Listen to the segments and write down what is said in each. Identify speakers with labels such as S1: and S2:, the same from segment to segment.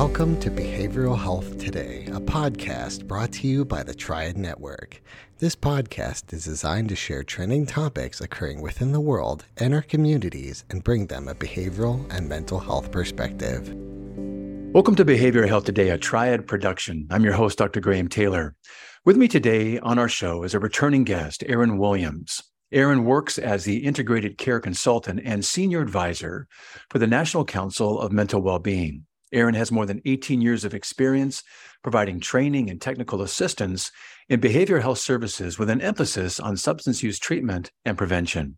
S1: Welcome to Behavioral Health Today, a podcast brought to you by the Triad Network. This podcast is designed to share trending topics occurring within the world and our communities and bring them a behavioral and mental health perspective.
S2: Welcome to Behavioral Health Today, a Triad production. I'm your host, Dr. Graham Taylor. With me today on our show is a returning guest, Aaron Williams. Aaron works as the integrated care consultant and senior advisor for the National Council of Mental Wellbeing. Aaron has more than 18 years of experience providing training and technical assistance in behavioral health services with an emphasis on substance use treatment and prevention.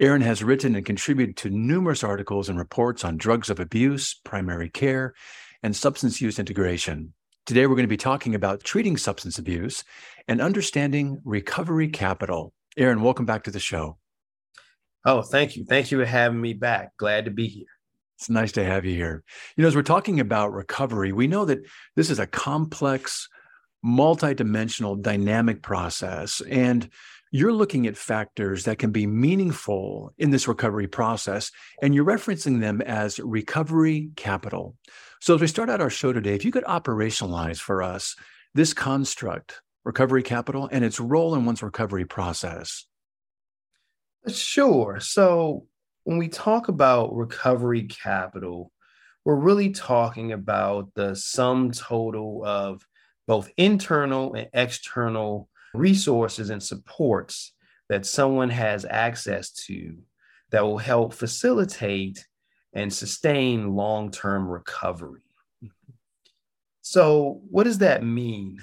S2: Aaron has written and contributed to numerous articles and reports on drugs of abuse, primary care, and substance use integration. Today, we're going to be talking about treating substance abuse and understanding recovery capital. Aaron, welcome back to the show.
S3: Oh, thank you. Thank you for having me back. Glad to be here.
S2: It's nice to have you here. You know, as we're talking about recovery, we know that this is a complex, multidimensional, dynamic process. And you're looking at factors that can be meaningful in this recovery process, and you're referencing them as recovery capital. So, as we start out our show today, if you could operationalize for us this construct, recovery capital, and its role in one's recovery process.
S3: Sure. So, when we talk about recovery capital, we're really talking about the sum total of both internal and external resources and supports that someone has access to that will help facilitate and sustain long term recovery. So, what does that mean?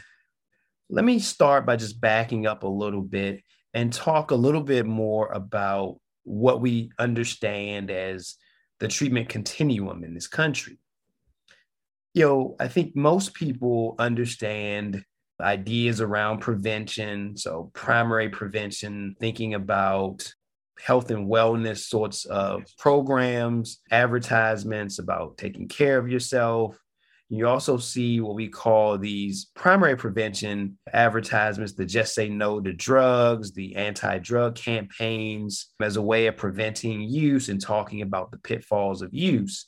S3: Let me start by just backing up a little bit and talk a little bit more about what we understand as the treatment continuum in this country. You know, I think most people understand ideas around prevention. So, primary prevention, thinking about health and wellness sorts of programs, advertisements about taking care of yourself, you also see what we call these primary prevention advertisements that just say no to drugs, the anti drug campaigns as a way of preventing use and talking about the pitfalls of use.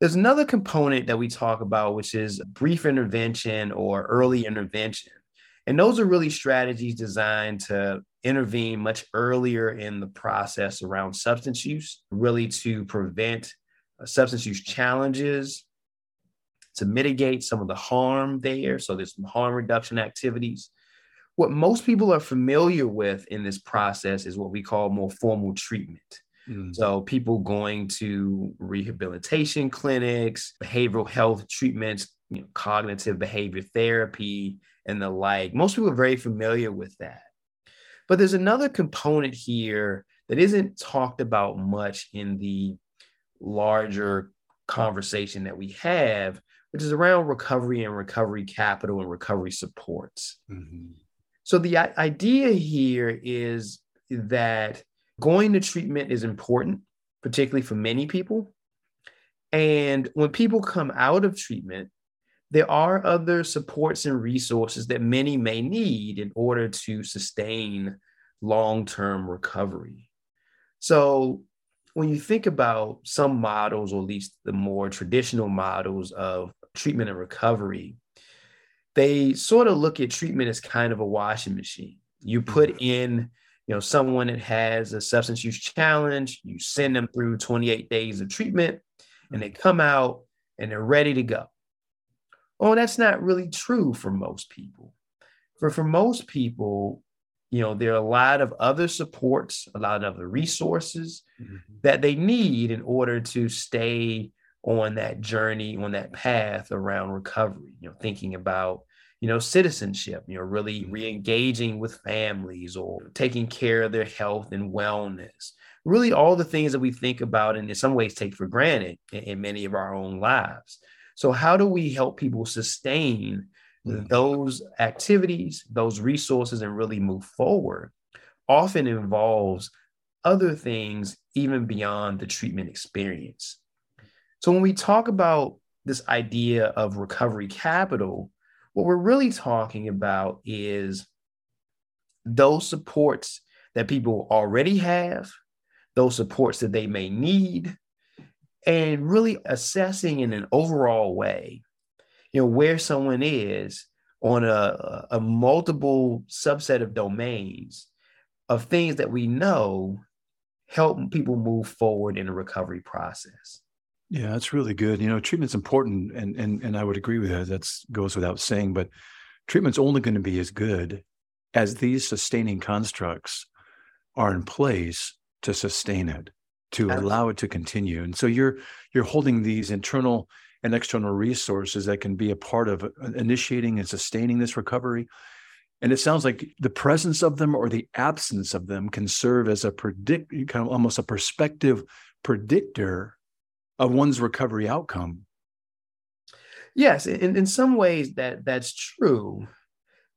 S3: There's another component that we talk about, which is brief intervention or early intervention. And those are really strategies designed to intervene much earlier in the process around substance use, really to prevent uh, substance use challenges to mitigate some of the harm there. So there's some harm reduction activities. What most people are familiar with in this process is what we call more formal treatment. Mm. So people going to rehabilitation clinics, behavioral health treatments, you know, cognitive behavior therapy, and the like. Most people are very familiar with that. But there's another component here that isn't talked about much in the larger conversation that we have, which is around recovery and recovery capital and recovery supports. Mm-hmm. So the idea here is that going to treatment is important, particularly for many people. And when people come out of treatment, there are other supports and resources that many may need in order to sustain long term recovery. So, when you think about some models, or at least the more traditional models of treatment and recovery, they sort of look at treatment as kind of a washing machine. You put mm-hmm. in, you know, someone that has a substance use challenge, you send them through 28 days of treatment, and they come out and they're ready to go. Oh, that's not really true for most people. For for most people, you know, there are a lot of other supports, a lot of other resources mm-hmm. that they need in order to stay on that journey, on that path around recovery, you know, thinking about, you know, citizenship, you know, really mm-hmm. re-engaging with families or taking care of their health and wellness. Really all the things that we think about and in some ways take for granted in, in many of our own lives. So how do we help people sustain mm-hmm. those activities, those resources, and really move forward? Often involves other things even beyond the treatment experience. So when we talk about this idea of recovery capital, what we're really talking about is those supports that people already have, those supports that they may need, and really assessing in an overall way, you know, where someone is on a, a multiple subset of domains of things that we know help people move forward in a recovery process.
S2: Yeah, that's really good. You know, treatment's important, and and and I would agree with that. That goes without saying. But treatment's only going to be as good as these sustaining constructs are in place to sustain it, to Absolutely. allow it to continue. And so you're you're holding these internal and external resources that can be a part of uh, initiating and sustaining this recovery. And it sounds like the presence of them or the absence of them can serve as a predict, kind of almost a perspective predictor of one's recovery outcome.
S3: Yes, in, in some ways that that's true.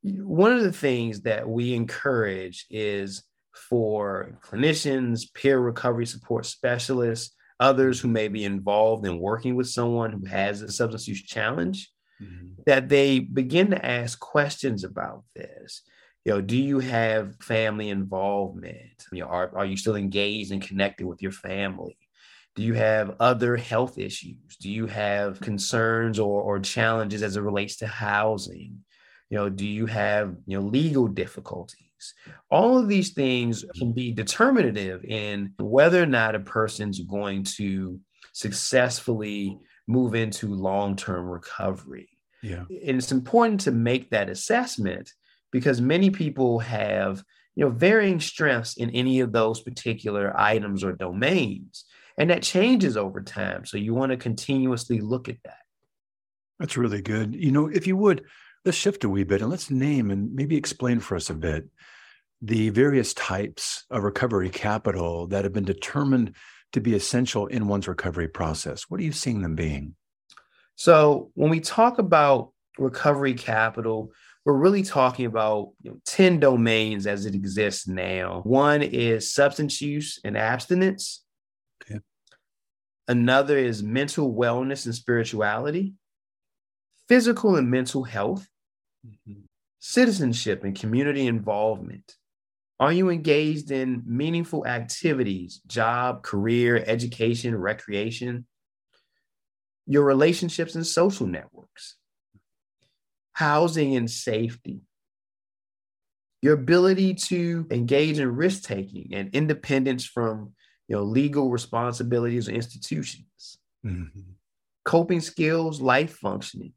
S3: One of the things that we encourage is for clinicians, peer recovery support specialists, others who may be involved in working with someone who has a substance use challenge, mm-hmm. that they begin to ask questions about this. You know, do you have family involvement? You know, are, are you still engaged and connected with your family? Do you have other health issues? Do you have concerns or, or challenges as it relates to housing? You know, do you have you know legal difficulties? All of these things can be determinative in whether or not a person's going to successfully move into long-term recovery.
S2: Yeah.
S3: And it's important to make that assessment because many people have, you know, varying strengths in any of those particular items or domains. And that changes over time. So you want to continuously look at that.
S2: That's really good. You know, if you would, let's shift a wee bit and let's name and maybe explain for us a bit the various types of recovery capital that have been determined to be essential in one's recovery process. What are you seeing them being?
S3: So, when we talk about recovery capital, we're really talking about you know, 10 domains as it exists now. One is substance use and abstinence. Another is mental wellness and spirituality, physical and mental health, mm-hmm. citizenship and community involvement. Are you engaged in meaningful activities, job, career, education, recreation? Your relationships and social networks, housing and safety, your ability to engage in risk taking and independence from you know, legal responsibilities or institutions, mm-hmm. coping skills, life functioning,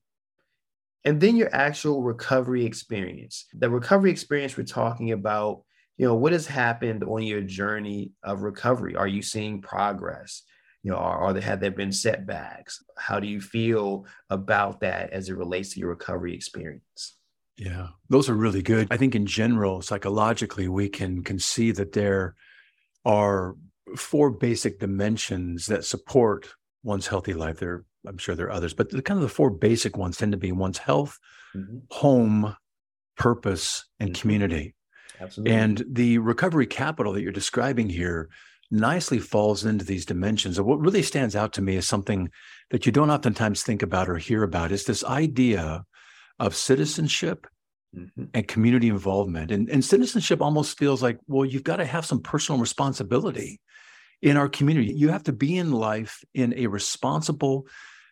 S3: and then your actual recovery experience. The recovery experience we're talking about, you know, what has happened on your journey of recovery? Are you seeing progress? You know, are, are there have there been setbacks? How do you feel about that as it relates to your recovery experience?
S2: Yeah, those are really good. I think in general, psychologically, we can can see that there are four basic dimensions that support one's healthy life. There I'm sure there are others, but the kind of the four basic ones tend to be one's health, mm-hmm. home, purpose, and mm-hmm. community. Absolutely. And the recovery capital that you're describing here nicely falls into these dimensions. And what really stands out to me is something that you don't oftentimes think about or hear about is this idea of citizenship mm-hmm. and community involvement. And, and citizenship almost feels like, well, you've got to have some personal responsibility in our community. You have to be in life in a responsible,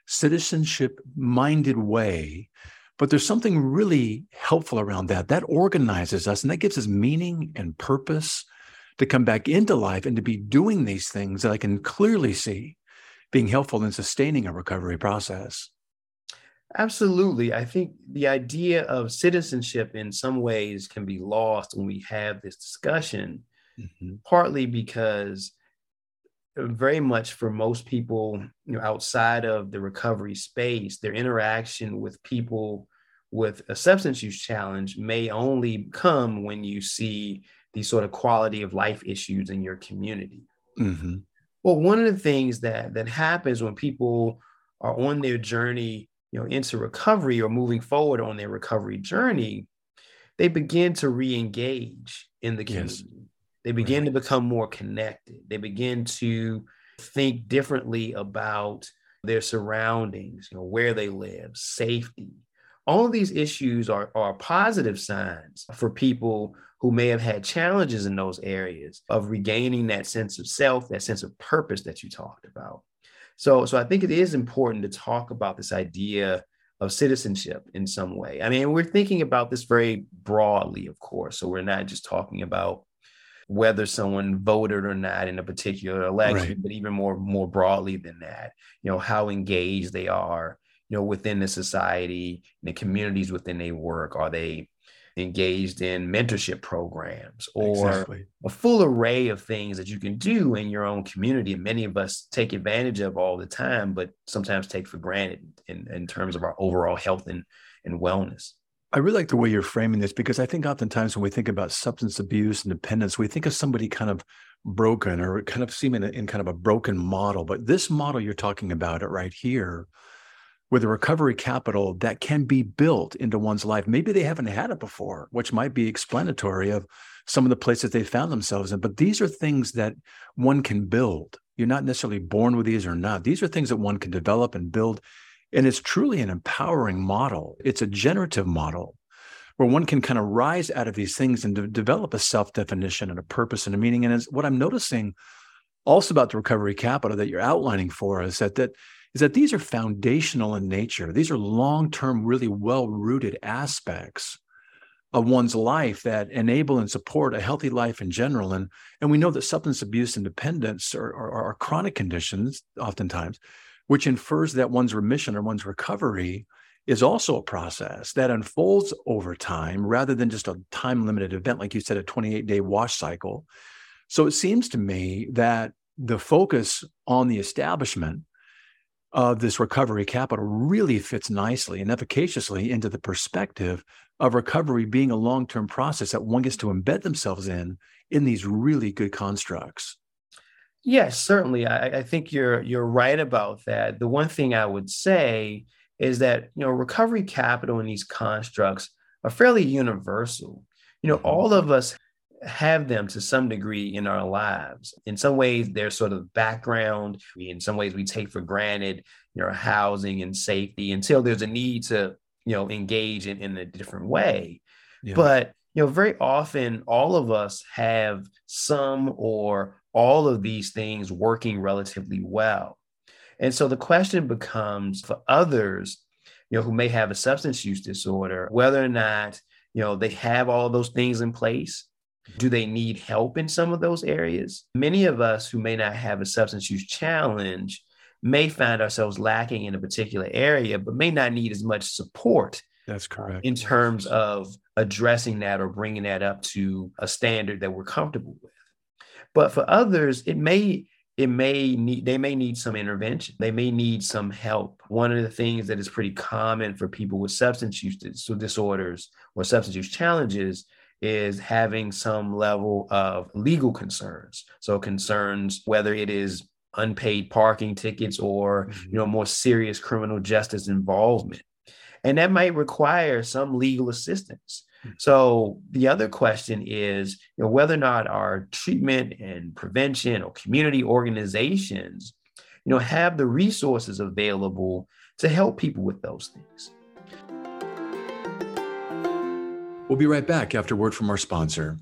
S2: citizenship minded way. But there's something really helpful around that. That organizes us and that gives us meaning and purpose to come back into life and to be doing these things that I can clearly see being helpful in sustaining a recovery process.
S3: Absolutely. I think the idea of citizenship in some ways can be lost when we have this discussion, mm-hmm. partly because very much for most people you know outside of the recovery space their interaction with people with a substance use challenge may only come when you see these sort of quality of life issues in your community mm-hmm. well one of the things that that happens when people are on their journey you know into recovery or moving forward on their recovery journey they begin to re-engage in the community yes. They begin right. to become more connected. They begin to think differently about their surroundings, you know, where they live, safety. All of these issues are, are positive signs for people who may have had challenges in those areas of regaining that sense of self, that sense of purpose that you talked about. So, so I think it is important to talk about this idea of citizenship in some way. I mean, we're thinking about this very broadly, of course. So we're not just talking about whether someone voted or not in a particular election, right. but even more more broadly than that, you know, how engaged they are, you know, within the society, the communities within they work. Are they engaged in mentorship programs or exactly. a full array of things that you can do in your own community. And many of us take advantage of all the time, but sometimes take for granted in, in terms of our overall health and, and wellness.
S2: I really like the way you're framing this because I think oftentimes when we think about substance abuse and dependence, we think of somebody kind of broken or kind of seeming in kind of a broken model. But this model you're talking about it right here with a recovery capital that can be built into one's life. Maybe they haven't had it before, which might be explanatory of some of the places they found themselves in. But these are things that one can build. You're not necessarily born with these or not. These are things that one can develop and build. And it's truly an empowering model. It's a generative model where one can kind of rise out of these things and de- develop a self definition and a purpose and a meaning. And it's what I'm noticing also about the recovery capital that you're outlining for us that that is that these are foundational in nature. These are long term, really well rooted aspects of one's life that enable and support a healthy life in general. And, and we know that substance abuse and dependence are, are, are chronic conditions, oftentimes, which infers that one's remission or one's recovery is also a process that unfolds over time rather than just a time limited event, like you said, a 28 day wash cycle. So it seems to me that the focus on the establishment of this recovery capital really fits nicely and efficaciously into the perspective of recovery being a long-term process that one gets to embed themselves in in these really good constructs.
S3: Yes, certainly. I, I think you're you're right about that. The one thing I would say is that you know recovery capital in these constructs are fairly universal. You know, mm-hmm. all of us have them to some degree in our lives. In some ways, they're sort of background. In some ways, we take for granted, you know, housing and safety until there's a need to, you know, engage in, in a different way. Yeah. But, you know, very often all of us have some or all of these things working relatively well. And so the question becomes for others, you know, who may have a substance use disorder, whether or not, you know, they have all those things in place do they need help in some of those areas? Many of us who may not have a substance use challenge may find ourselves lacking in a particular area, but may not need as much support.
S2: That's correct.
S3: In terms of addressing that or bringing that up to a standard that we're comfortable with. But for others, it may it may need they may need some intervention they may need some help one of the things that is pretty common for people with substance use disorders or substance use challenges is having some level of legal concerns. So concerns whether it is unpaid parking tickets or mm-hmm. you know more serious criminal justice involvement. And that might require some legal assistance. Mm-hmm. So the other question is you know, whether or not our treatment and prevention or community organizations you know have the resources available to help people with those things.
S2: We'll be right back after word from our sponsor.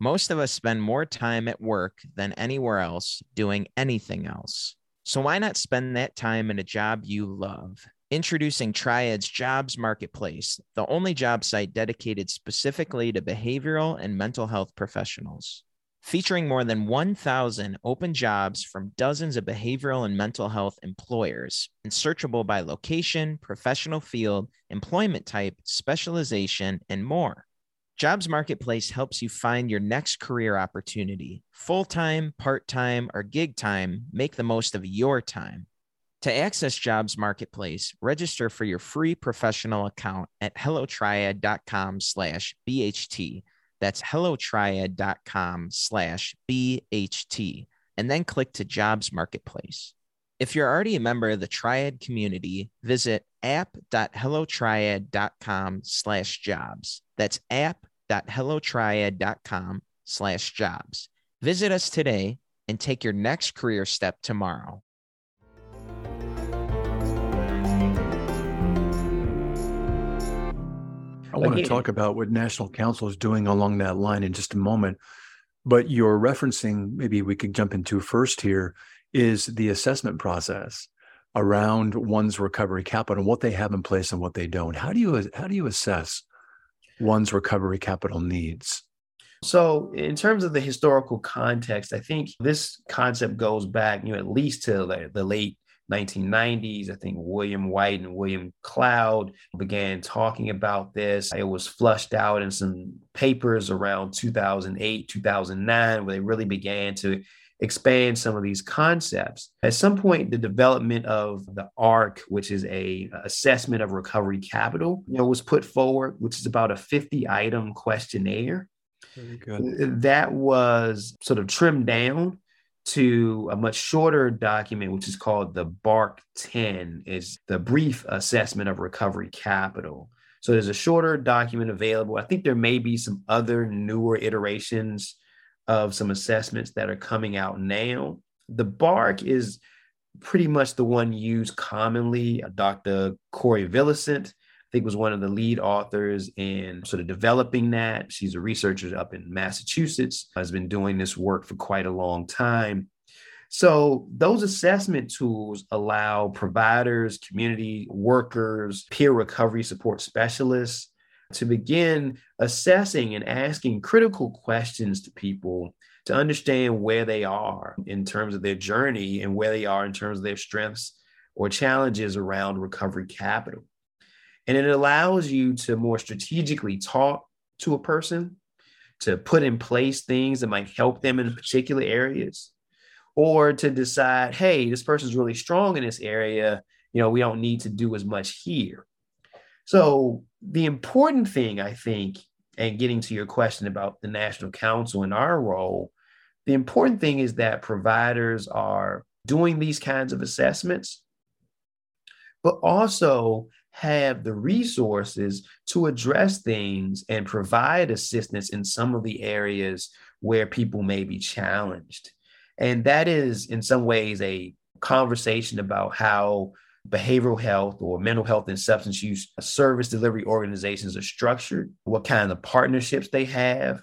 S4: Most of us spend more time at work than anywhere else doing anything else. So why not spend that time in a job you love? Introducing Triad's Jobs Marketplace, the only job site dedicated specifically to behavioral and mental health professionals featuring more than 1,000 open jobs from dozens of behavioral and mental health employers, and searchable by location, professional field, employment type, specialization, and more. Jobs Marketplace helps you find your next career opportunity. Full time, part time, or gig time, make the most of your time. To access Jobs Marketplace, register for your free professional account at hellotriad.com slash BHT that's hellotriad.com slash BHT, and then click to Jobs Marketplace. If you're already a member of the Triad community, visit app.hellotriad.com slash jobs. That's app.hellotriad.com slash jobs. Visit us today and take your next career step tomorrow.
S2: I want to talk about what National Council is doing along that line in just a moment. But you're referencing, maybe we could jump into first here, is the assessment process around one's recovery capital and what they have in place and what they don't. How do you how do you assess one's recovery capital needs?
S3: So, in terms of the historical context, I think this concept goes back, you know, at least to the, the late 1990s. I think William White and William Cloud began talking about this. It was flushed out in some papers around 2008, 2009, where they really began to expand some of these concepts. At some point, the development of the ARC, which is a assessment of recovery capital, you know, was put forward, which is about a 50 item questionnaire. That was sort of trimmed down to a much shorter document, which is called the BARC 10, is the brief assessment of recovery capital. So there's a shorter document available. I think there may be some other newer iterations of some assessments that are coming out now. The BARC is pretty much the one used commonly. Uh, Dr. Corrie Vilsaint, think, was one of the lead authors in sort of developing that. She's a researcher up in Massachusetts, has been doing this work for quite a long time. So, those assessment tools allow providers, community workers, peer recovery support specialists to begin assessing and asking critical questions to people to understand where they are in terms of their journey and where they are in terms of their strengths or challenges around recovery capital. And it allows you to more strategically talk to a person, to put in place things that might help them in particular areas, or to decide, hey, this person's really strong in this area. You know, we don't need to do as much here. So, the important thing, I think, and getting to your question about the National Council and our role, the important thing is that providers are doing these kinds of assessments, but also have the resources to address things and provide assistance in some of the areas where people may be challenged. And that is, in some ways, a conversation about how behavioral health or mental health and substance use service delivery organizations are structured, what kind of partnerships they have.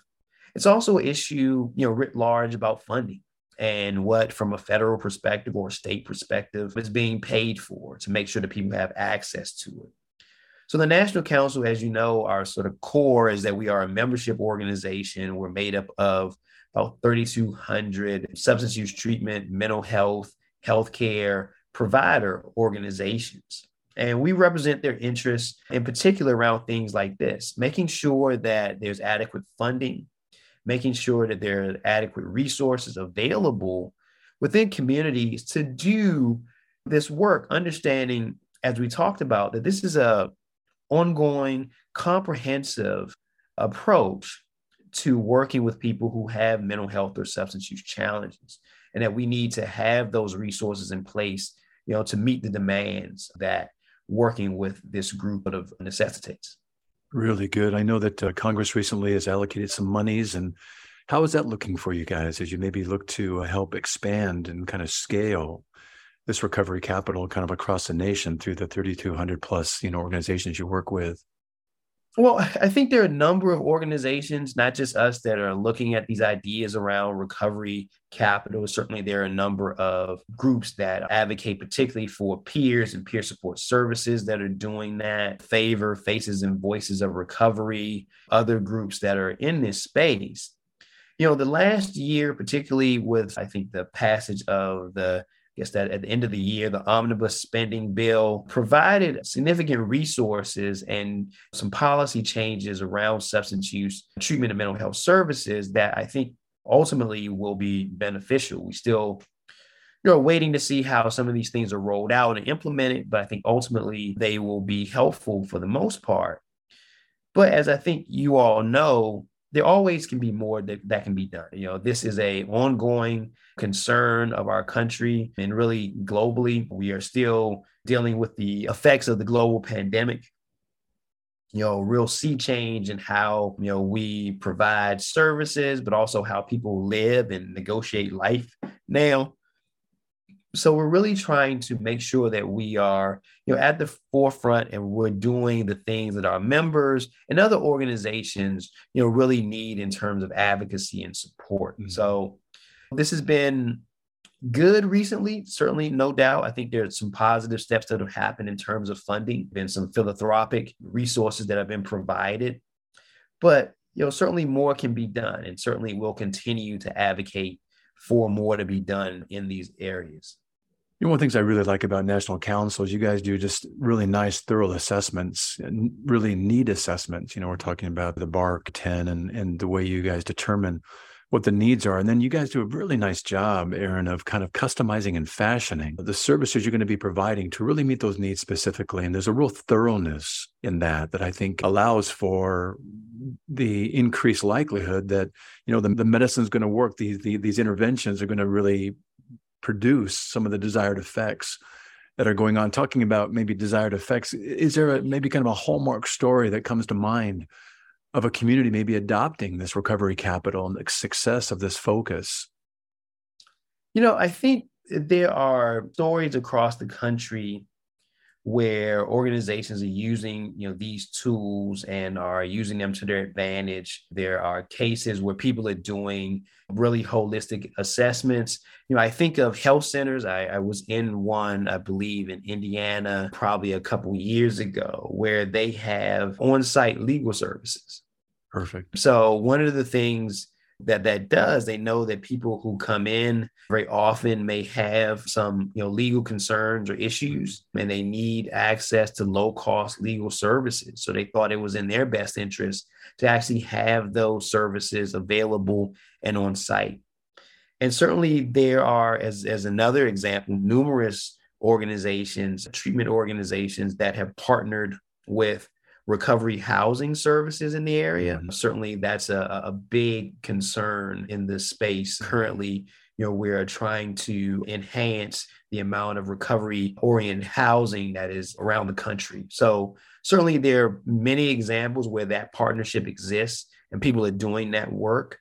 S3: It's also an issue, you know, writ large about funding and what, from a federal perspective or state perspective, is being paid for to make sure that people have access to it. So, the National Council, as you know, our sort of core is that we are a membership organization. We're made up of about 3,200 substance use treatment, mental health, healthcare, provider organizations. And we represent their interests in particular around things like this, making sure that there's adequate funding, making sure that there are adequate resources available within communities to do this work, understanding, as we talked about, that this is a ongoing, comprehensive approach to working with people who have mental health or substance use challenges and that we need to have those resources in place, you know, to meet the demands that working with this group of necessitates.
S2: Really good. I know that uh, Congress recently has allocated some monies, and how is that looking for you guys as you maybe look to uh, help expand and kind of scale this recovery capital kind of across the nation through the 3,200 plus you know organizations you work with?
S3: Well, I think there are a number of organizations, not just us, that are looking at these ideas around recovery capital. Certainly, there are a number of groups that advocate, particularly for peers and peer support services, that are doing that. Favor, Faces and Voices of Recovery, other groups that are in this space. You know, the last year, particularly with, I think, the passage of the guess that at the end of the year, the omnibus spending bill provided significant resources and some policy changes around substance use treatment and mental health services that I think ultimately will be beneficial. We still you know, waiting to see how some of these things are rolled out and implemented, but I think ultimately they will be helpful for the most part. But as I think you all know, there always can be more that, that can be done. You know, this is a ongoing concern of our country and really globally. We are still dealing with the effects of the global pandemic. You know, real sea change in how, you know, we provide services, but also how people live and negotiate life now so we're really trying to make sure that we are you know at the forefront and we're doing the things that our members and other organizations you know really need in terms of advocacy and support mm-hmm. so this has been good recently, certainly, no doubt. I think there's some positive steps that have happened in terms of funding, been some philanthropic resources that have been provided. But you know, certainly more can be done, and certainly we'll continue to advocate for more to be done in these areas.
S2: You know, one of the things I really like about National Council is you guys do just really nice, thorough assessments really neat assessments. You know, we're talking about the BARC 10 and, and the way you guys determine what the needs are. And then you guys do a really nice job, Aaron, of kind of customizing and fashioning the services you're going to be providing to really meet those needs specifically. And there's a real thoroughness in that that I think allows for the increased likelihood that, you know, the, the medicine is going to work. These, the, these interventions are going to really produce some of the desired effects that are going on. Talking about maybe desired effects, is there a, maybe kind of a hallmark story that comes to mind of a community maybe adopting this recovery capital and the success of this focus?
S3: You know, I think there are stories across the country where organizations are using you know these tools and are using them to their advantage. There are cases where people are doing really holistic assessments. You know i think of health centers. I, I was in one i believe in indiana probably a couple years ago where they have on-site legal services.
S2: Perfect.
S3: So one of the things that that does they know that people who come in very often may have some you know legal concerns or issues and they need access to low cost legal services. So they thought it was in their best interest to actually have those services available and on site. And certainly there are as as another example numerous organizations treatment organizations that have partnered with recovery housing services in the area. Mm-hmm. Certainly, that's a, a big concern in this space currently. You know, we're trying to enhance the amount of recovery oriented housing that is around the country. So, certainly, there are many examples where that partnership exists and people are doing that work.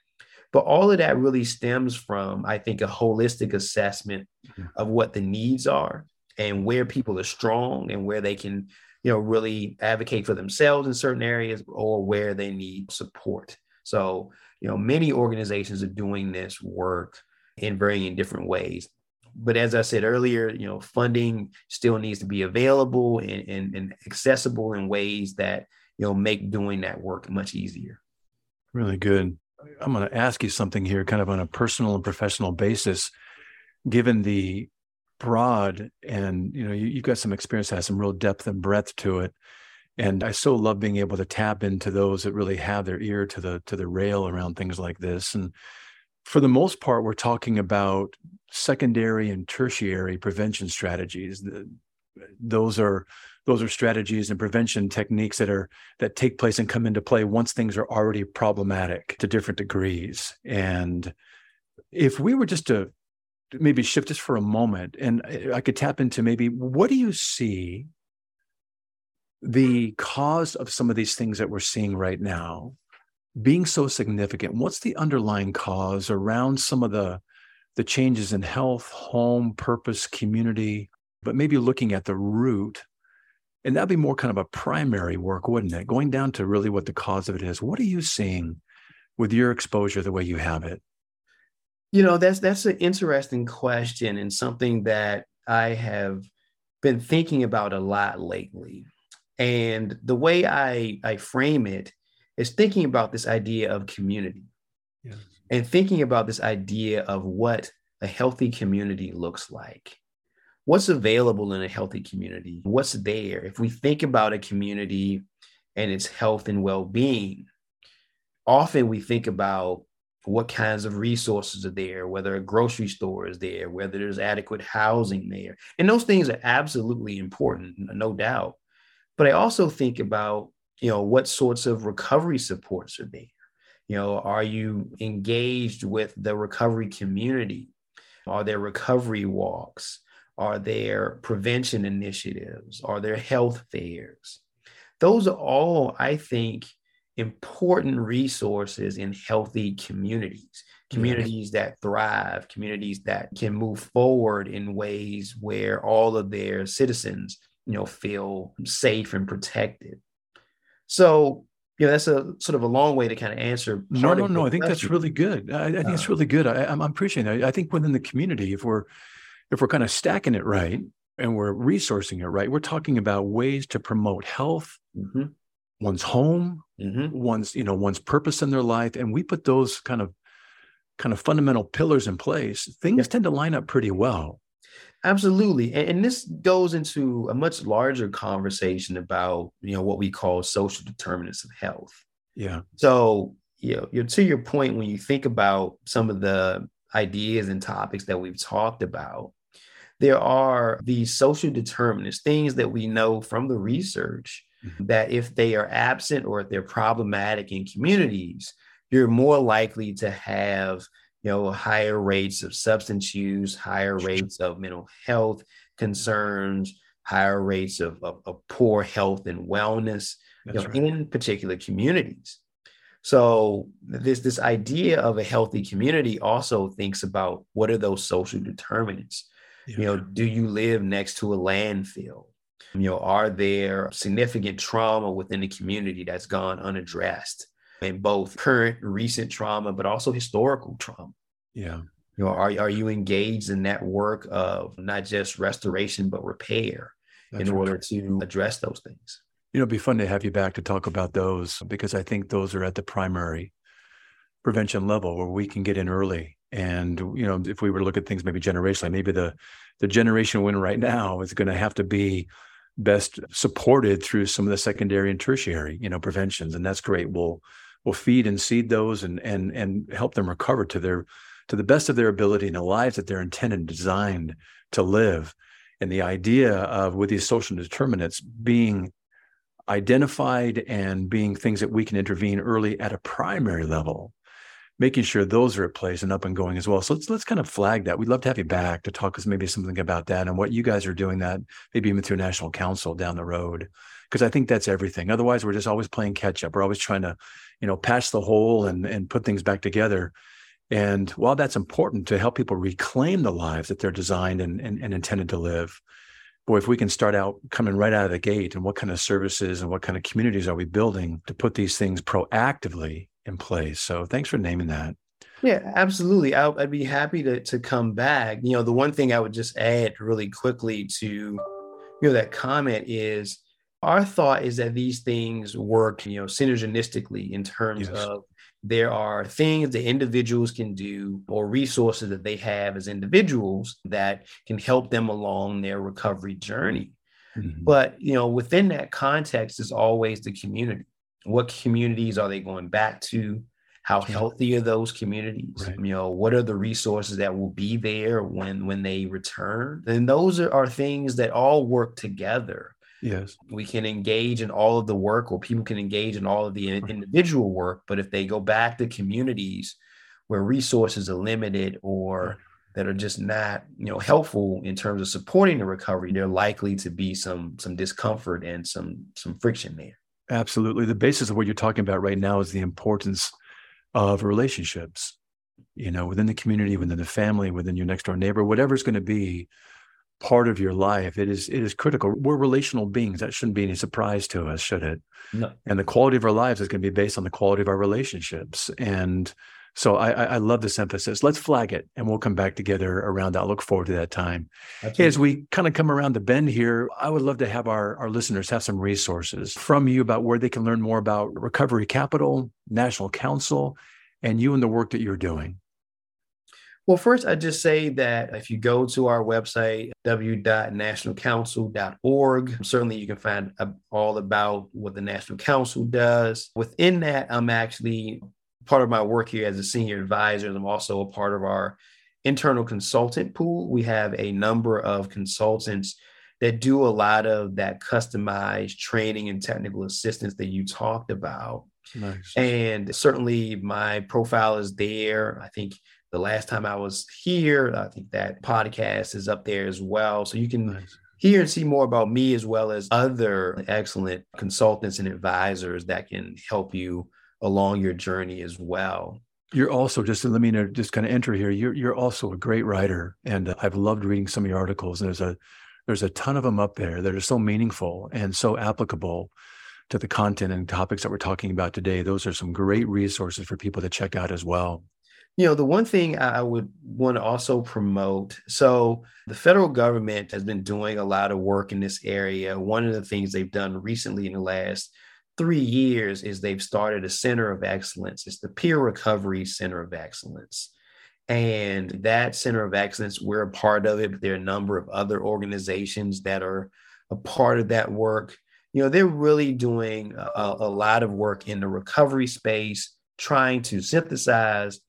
S3: But all of that really stems from, I think, a holistic assessment mm-hmm. of what the needs are and where people are strong and where they can you know, really advocate for themselves in certain areas or where they need support. So, you know, many organizations are doing this work in varying different ways. But as I said earlier, you know, funding still needs to be available and, and, and accessible in ways that, you know, make doing that work much easier.
S2: Really good. I'm going to ask you something here, kind of on a personal and professional basis. Given the broad and you know you, have got some experience that has some real depth and breadth to it. And i so love being able to tap into those that really have their ear to the to the rail around things like this. And for the most part we're talking about secondary and tertiary prevention strategies. Those are those are strategies and prevention techniques that are that take place and come into play once things are already problematic to different degrees. And if we were just to maybe shift this for a moment and uh, I could tap into maybe what do you see the cause of some of these things that we're seeing right now being so significant? What's the underlying cause around some of the the changes in health home purpose community but maybe looking at the root? And that'd be more kind of a primary work wouldn't it? Going down to really what the cause of it is. What are you seeing with your exposure the way you have it
S3: you know, that's that's an interesting question and something that I have been thinking about a lot lately. And the way I I frame it is thinking about this idea of community. Yeah. And thinking about this idea of what a healthy community looks like. What's available in a healthy community? What's there? If we think about a community and its health and well-being, often we think about what kinds of resources are there, whether a grocery store is there, whether there's adequate housing there. And those things are absolutely important, no doubt. But I also think about, you know, what sorts of recovery supports are there? You know, are you engaged with the recovery community? Are there recovery walks? Are there prevention initiatives? Are there health fairs? Those are all, I think, important resources in healthy communities communities that thrive communities that can move forward in ways where all of their citizens you know feel safe and protected so you know, that's a sort of a long way to kind of answer.
S2: No, no, no. I think that's really good. I, I think uh, it's really good. I, am appreciating that. I think within the community, if we're if we're kind of stacking it right and we're resourcing it right, we're talking about ways to promote health, mm-hmm. One's home, mm-hmm. one's you know one's purpose in their life, and we put those kind of kind of fundamental pillars in place. Things tend to line up pretty well.
S3: Absolutely. And, and, this goes into a much larger conversation about, you know, what we call social determinants of health.
S2: Yeah.
S3: So, you know, you're, to your point, when you think about some of the ideas and topics that we've talked about, there are these social determinants, things that we know from the research. Mm-hmm. that if they are absent or if they're problematic in communities, you're more likely to have you know, higher rates of substance use, higher rates of mental health concerns, higher rates of, of, of poor health and wellness you know, right. in particular communities. So this this idea of a healthy community also thinks about what are those social determinants. Yeah. You know, do you live next to a landfill? You know, are there significant trauma within the community that's gone unaddressed? in both current recent trauma, but also historical trauma.
S2: Yeah.
S3: You know, are, are you engaged in that work of not just restoration, but repair That's in order right. to address those things?
S2: You know, it'd be fun to have you back to talk about those because I think those are at the primary prevention level where we can get in early. And, you know, if we were to look at things maybe generationally, maybe the the generation win right now is going to have to be best supported through some of the secondary and tertiary, you know, preventions. And that's great. We'll we'll feed and seed those and and and help them recover to their to the best of their ability in the lives that they're intended and designed to live. And the idea of with these social determinants being identified and being things that we can intervene early at a primary level, making sure those are at place and up and going as well. So let's let's kind of flag that. We'd love to have you back to talk us maybe something about that and what you guys are doing that maybe even through national council down the road because I think that's everything. Otherwise, we're just always playing catch up. We're always trying to, you know, patch the hole and and put things back together. And while that's important to help people reclaim the lives that they're designed and, and, and intended to live, boy, if we can start out coming right out of the gate and what kind of services and what kind of communities are we building to put these things proactively in place. So thanks for naming that.
S3: Yeah, absolutely. I, would be happy to to come back. You know, the one thing I would just add really quickly to you know that comment is our thought is that these things work, you know, synergistically in terms yes. of there are things that individuals can do or resources that they have as individuals that can help them along their recovery journey. Mm-hmm. But, you know, within that context is always the community. What communities are they going back to? How healthy are those communities? Right. You know, what are the resources that will be there when when they return? And those are, are things that all work together
S2: Yes.
S3: We can engage in all of the work, or people can engage in all of the individual work. But if they go back to communities where resources are limited or that are just not, you know, helpful in terms of supporting the recovery, there likely to be some some discomfort and some some friction there.
S2: Absolutely. The basis of what you're talking about right now is the importance of relationships, you know, within the community, within the family, within your next door neighbor, whatever it's going to be part of your life. It is it is critical. We're relational beings. That shouldn't be any surprise to us, should it?
S3: No.
S2: And the quality of our lives is going to be based on the quality of our relationships. And so I, I love this emphasis. Let's flag it, and we'll come back together around that. I look forward to that time. Absolutely. As we kind of come around the bend here, I would love to have our, our listeners have some resources from you about where they can learn more about Recovery Capital, National Council, and you and the work that you're doing.
S3: Well, first, I just say that if you go to our website, w.nationalcouncil.org, certainly you can find uh, all about what the National Council does. Within that, I'm actually part of my work here as a senior advisor. I'm also a part of our internal consultant pool. We have a number of consultants that do a lot of that customized training and technical assistance that you talked about. Nice. And certainly my profile is there. I think the last time I was here. I think that podcast is up there as well. So you can nice. hear and see more about me as well as other excellent consultants and advisors that can help you along your journey as well.
S2: You're also just let me know, just kind of enter here. You're you're also a great writer, and I've loved reading some of your articles. And there's a there's a ton of them up there that are so meaningful and so applicable to the content and topics that we're talking about today, those are some great resources for people to check out as well.
S3: You know, the one thing I would want to also promote so, the federal government has been doing a lot of work in this area. One of the things they've done recently in the last three years is they've started a center of excellence. It's the Peer Recovery Center of Excellence. And that center of excellence, we're a part of it, there are a number of other organizations that are a part of that work. You know, they're really doing a, a lot of work in the recovery space, trying to synthesize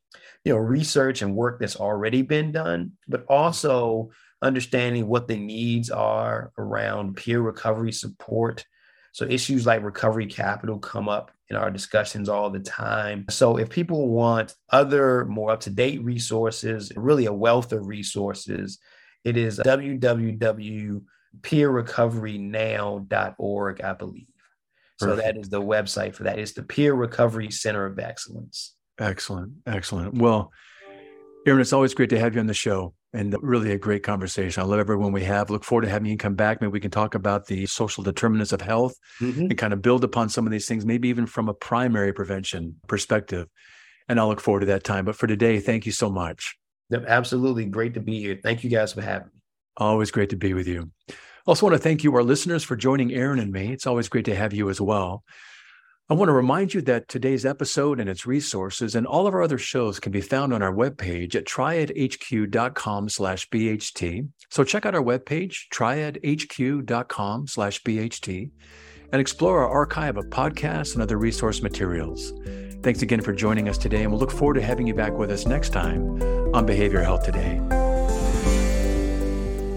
S3: you know research and work that's already been done but also understanding what the needs are around peer recovery support so issues like recovery capital come up in our discussions all the time. So if people want other more up-to-date resources really a wealth of resources it is www.peerrecoverynow.org i believe. So that is the website for that. It's the peer recovery center of excellence.
S2: Excellent. Excellent. Well, Aaron, it's always great to have you on the show and really a great conversation. I love everyone we have. Look forward to having you come back. Maybe we can talk about the social determinants of health mm-hmm. and kind of build upon some of these things, maybe even from a primary prevention perspective. And I'll look forward to that time. But for today, thank you so much.
S3: Yep, absolutely. Great to be here. Thank you guys for having me.
S2: Always great to be with you. I also want to thank you, our listeners, for joining Aaron and me. It's always great to have you as well. I want to remind you that today's episode and its resources and all of our other shows can be found on our webpage at triadhq.com slash BHT. So check out our webpage, triadhq.com slash BHT, and explore our archive of podcasts and other resource materials. Thanks again for joining us today, and we'll look forward to having you back with us next time on Behavioral Health Today.